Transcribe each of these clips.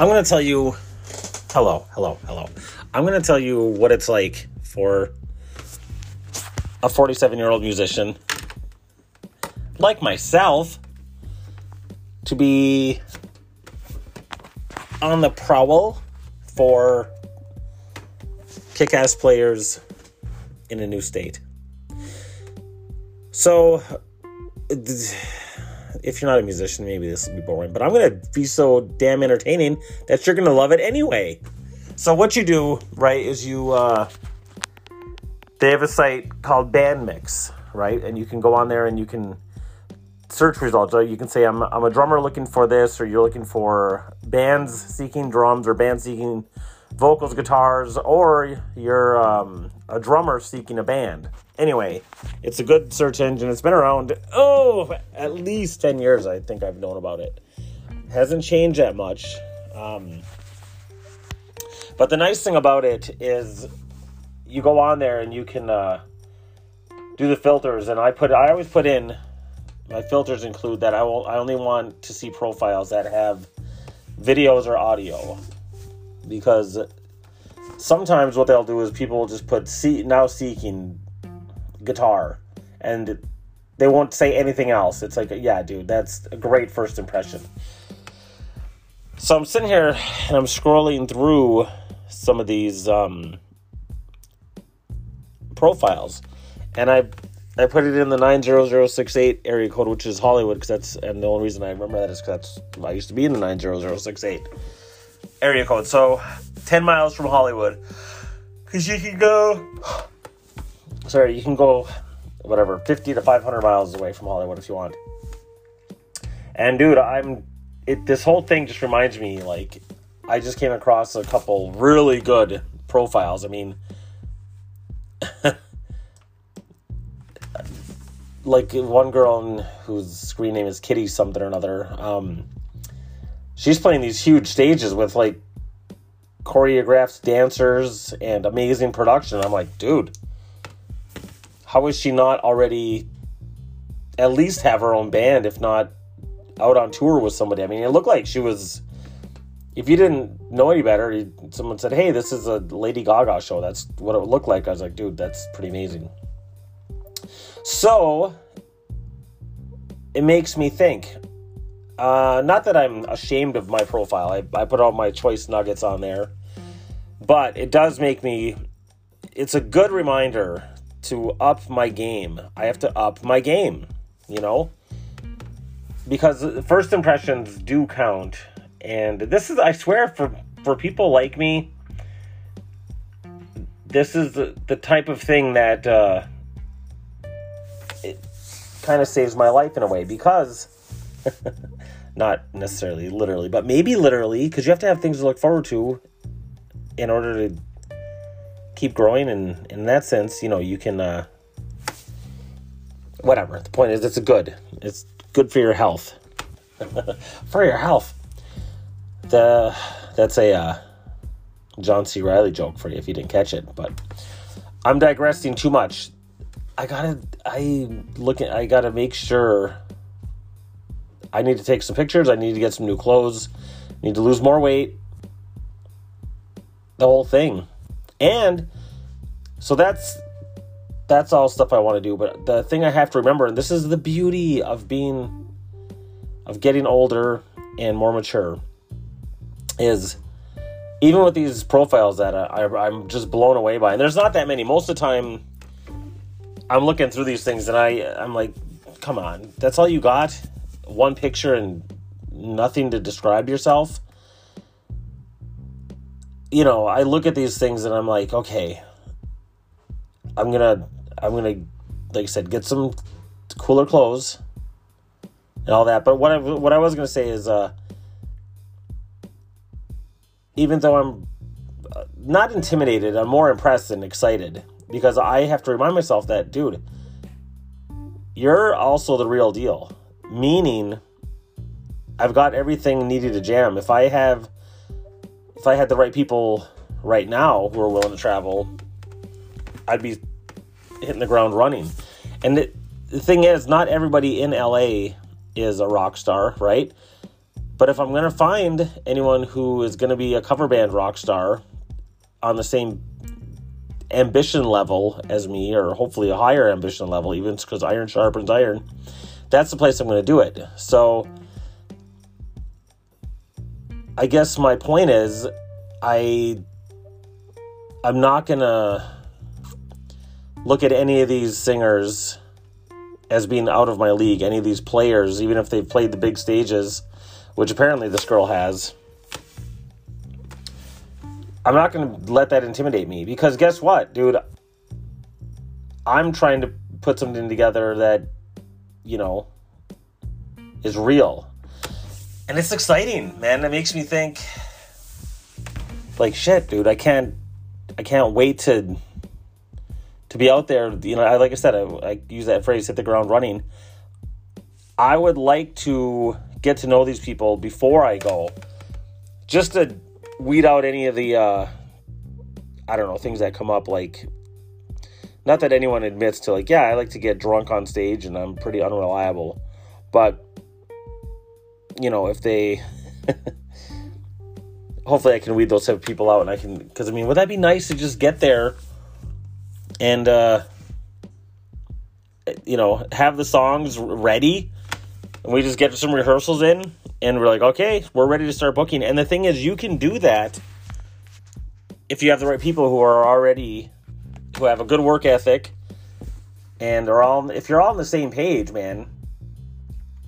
I'm going to tell you hello, hello, hello. I'm going to tell you what it's like for a 47 year old musician like myself to be on the prowl for kick ass players in a new state. So, if you're not a musician, maybe this will be boring, but I'm to be so damn entertaining that you're to love it anyway. So, what you do, right, is you, uh, they have a site called Bandmix, right? And you can go on there and you can search results. You can say, I'm, I'm a drummer looking for this, or you're looking for bands seeking drums, or bands seeking vocals, guitars, or you're um, a drummer seeking a band. Anyway, it's a good search engine. It's been around, oh, at least 10 years, I think I've known about it. Hasn't changed that much. Um, but the nice thing about it is you go on there and you can uh, do the filters. And I put, I always put in my filters include that I will, I only want to see profiles that have videos or audio because sometimes what they'll do is people will just put see now seeking guitar and they won't say anything else. It's like, yeah, dude, that's a great first impression. So I'm sitting here and I'm scrolling through some of these um, profiles, and I I put it in the nine zero zero six eight area code, which is Hollywood, because that's and the only reason I remember that is because I used to be in the nine zero zero six eight area code. So ten miles from Hollywood, because you can go. Sorry, you can go whatever 50 to 500 miles away from Hollywood if you want. And dude, I'm it this whole thing just reminds me like I just came across a couple really good profiles. I mean like one girl whose screen name is Kitty something or another. Um she's playing these huge stages with like choreographed dancers and amazing production. I'm like, dude, how is she not already at least have her own band, if not out on tour with somebody? I mean, it looked like she was. If you didn't know any better, someone said, "Hey, this is a Lady Gaga show." That's what it looked like. I was like, "Dude, that's pretty amazing." So it makes me think. Uh, not that I'm ashamed of my profile. I, I put all my choice nuggets on there, but it does make me. It's a good reminder to up my game. I have to up my game, you know? Because first impressions do count. And this is I swear for for people like me this is the, the type of thing that uh, it kind of saves my life in a way because not necessarily literally, but maybe literally because you have to have things to look forward to in order to keep growing and in that sense you know you can uh whatever. The point is it's good. It's good for your health. For your health. The that's a uh, john c. Reilly joke for you if you didn't catch it but i'm digressing too much. I gotta i look at i gotta make sure i need to take some pictures i need to get some new clothes need to lose more weight the whole thing and so that's that's all stuff I want to do. But the thing I have to remember, and this is the beauty of being of getting older and more mature, is even with these profiles that I, am just blown away by. And there's not that many. Most of the time, I'm looking through these things and I I'm like, come on, that's all you got? One picture and nothing to describe yourself you know, I look at these things and I'm like, okay, I'm gonna, I'm gonna, like I said, get some cooler clothes and all that. But what I, what I was gonna say is, uh, even though I'm uh, not intimidated, I'm more impressed and excited because I have to remind myself that, dude, you're also the real deal. Meaning, I've got everything needed to jam. If I have if I had the right people right now who are willing to travel, I'd be hitting the ground running. And the, the thing is, not everybody in LA is a rock star, right? But if I'm going to find anyone who is going to be a cover band rock star on the same ambition level as me, or hopefully a higher ambition level, even because iron sharpens iron, that's the place I'm going to do it. So I guess my point is I I'm not going to look at any of these singers as being out of my league, any of these players, even if they've played the big stages, which apparently this girl has. I'm not going to let that intimidate me because guess what, dude? I'm trying to put something together that, you know, is real. And it's exciting, man. It makes me think like shit, dude. I can't I can't wait to to be out there. You know, I, like I said, I, I use that phrase, hit the ground running. I would like to get to know these people before I go, just to weed out any of the, uh, I don't know, things that come up. Like, not that anyone admits to, like, yeah, I like to get drunk on stage and I'm pretty unreliable, but you know, if they. hopefully I can weed those type of people out and I can because I mean would that be nice to just get there and uh, you know have the songs ready and we just get some rehearsals in and we're like okay we're ready to start booking and the thing is you can do that if you have the right people who are already who have a good work ethic and they're all if you're all on the same page man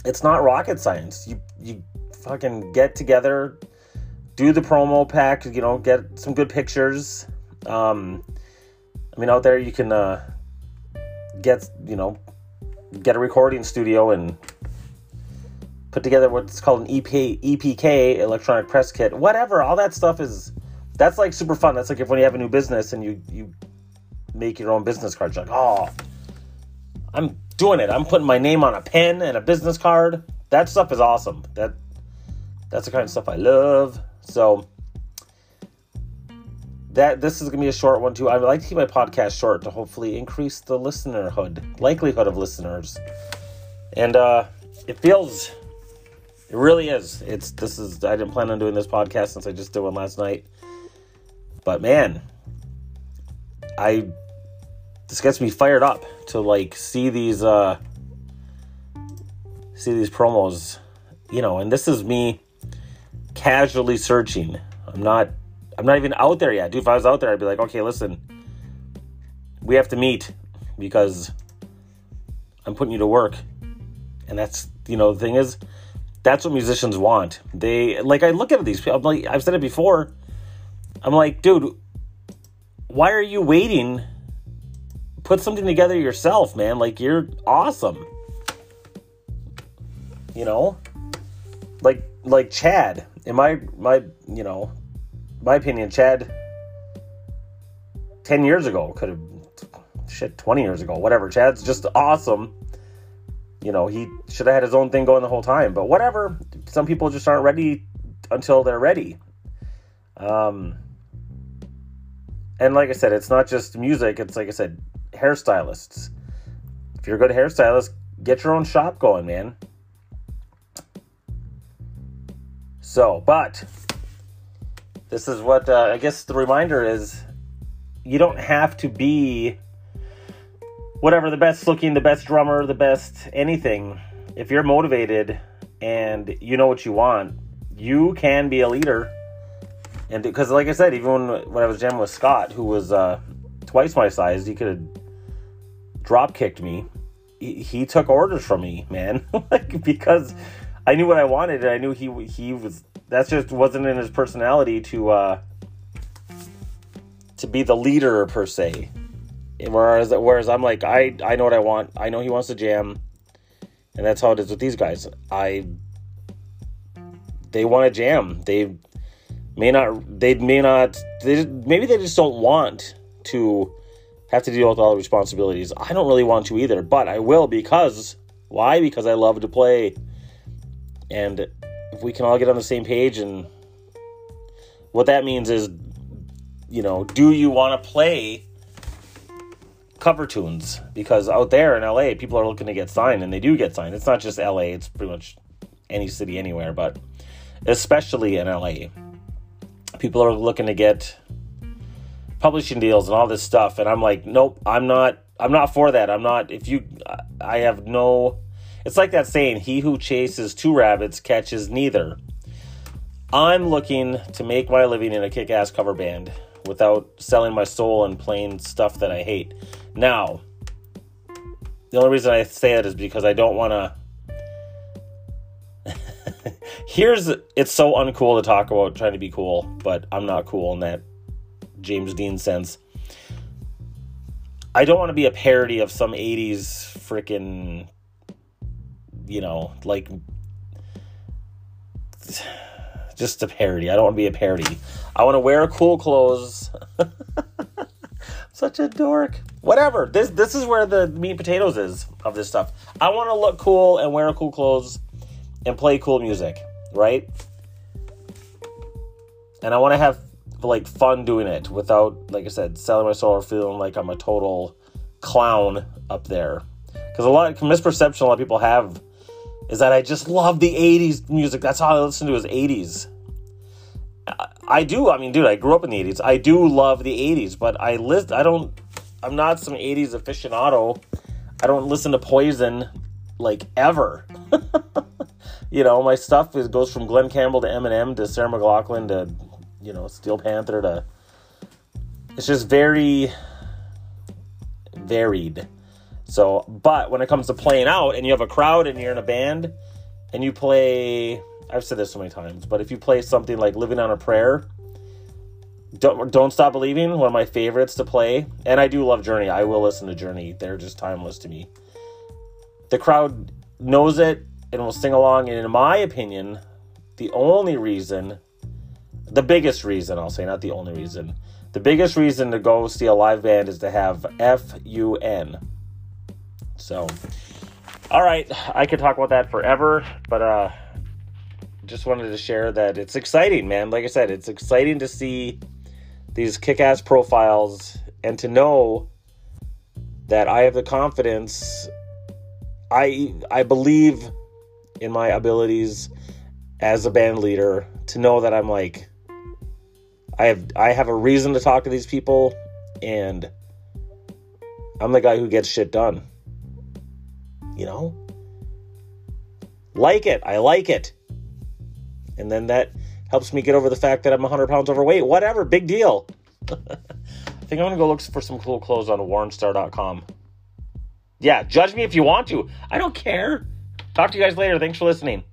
it's not rocket science you you fucking get together do the promo pack you know get some good pictures um, I mean, out there you can uh, get you know get a recording studio and put together what's called an EP, EPK electronic press kit. Whatever, all that stuff is that's like super fun. That's like if when you have a new business and you you make your own business cards. You're like, oh, I'm doing it. I'm putting my name on a pen and a business card. That stuff is awesome. That that's the kind of stuff I love. So that this is gonna be a short one too. I would like to keep my podcast short to hopefully increase the listenerhood, likelihood of listeners. And uh it feels it really is. It's this is I didn't plan on doing this podcast since I just did one last night. But man, I this gets me fired up to like see these uh see these promos, you know, and this is me casually searching. I'm not I'm not even out there yet. Dude, if I was out there, I'd be like, okay, listen, we have to meet because I'm putting you to work. And that's, you know, the thing is, that's what musicians want. They, like, I look at these people, like, I've said it before. I'm like, dude, why are you waiting? Put something together yourself, man. Like, you're awesome. You know? Like, like Chad. In my my, you know, my opinion, Chad, 10 years ago, could have, shit, 20 years ago, whatever. Chad's just awesome. You know, he should have had his own thing going the whole time, but whatever. Some people just aren't ready until they're ready. Um, and like I said, it's not just music, it's like I said, hairstylists. If you're a good hairstylist, get your own shop going, man. So, but this is what uh, I guess the reminder is you don't have to be whatever the best looking, the best drummer, the best anything. If you're motivated and you know what you want, you can be a leader. And because, like I said, even when, when I was jamming with Scott, who was uh, twice my size, he could have drop kicked me. He, he took orders from me, man, like because I knew what I wanted, and I knew he he was that just wasn't in his personality to uh, to be the leader per se. Whereas whereas I'm like I I know what I want. I know he wants to jam, and that's how it is with these guys. I they want to jam. They may not. They may not. They maybe they just don't want to have to deal with all the responsibilities. I don't really want to either, but I will because why? Because I love to play, and if we can all get on the same page and what that means is you know do you want to play cover tunes because out there in LA people are looking to get signed and they do get signed it's not just LA it's pretty much any city anywhere, but especially in LA. People are looking to get publishing deals and all this stuff and I'm like, "Nope, I'm not I'm not for that. I'm not if you I have no It's like that saying, he who chases two rabbits catches neither. I'm looking to make my living in a kick-ass cover band without selling my soul and playing stuff that I hate. Now, the only reason I say that is because I don't want to Here's it's so uncool to talk about trying to be cool, but I'm not cool in that James Dean sense. I don't want to be a parody of some 80s freaking you know, like just a parody. I don't want to be a parody. I want to wear cool clothes. Such a dork. Whatever. This this is where the meat and potatoes is of this stuff. I want to look cool and wear cool clothes and play cool music, right? And I want to have like fun doing it without, like I said, selling my soul or feeling like I'm a total clown up there. Because a lot of misperception a lot of people have is that I just love the 80s music. That's all I listen to is 80s. I do. I mean, dude, I grew up in the 80s. I do love the 80s, but I list I don't I'm not some 80s aficionado. I don't listen to Poison like ever. you know, my stuff is goes from Glen Campbell to Eminem to Sarah McLachlan to you know, Steel Panther to it's just very varied. So, but when it comes to playing out and you have a crowd and you're in a band and you play, I've said this so many times, but if you play something like Living on a Prayer, don't don't stop believing one of my favorites to play. And i do love journey. I will listen to journey. They're just timeless to me. The crowd knows it and will sing along. And in my opinion the only reason the biggest reason i'll say not the only reason the biggest reason to go see a live band is to have f-u-n so, all right, I could talk about that forever, but uh, just wanted to share that it's exciting, man. Like I said, it's exciting to see these kick-ass profiles and to know that I have the confidence. I I believe in my abilities as a band leader to know that I'm like I have I have a reason to talk to these people and I'm the guy who gets shit done you know? Like it. I like it. And then that helps me get over the fact that I'm 100 pounds overweight. Whatever. Big deal. I think I'm going to go look for some cool clothes on wornstar.com. Yeah, judge me if you want to. I don't care. Talk to you guys later. Thanks for listening.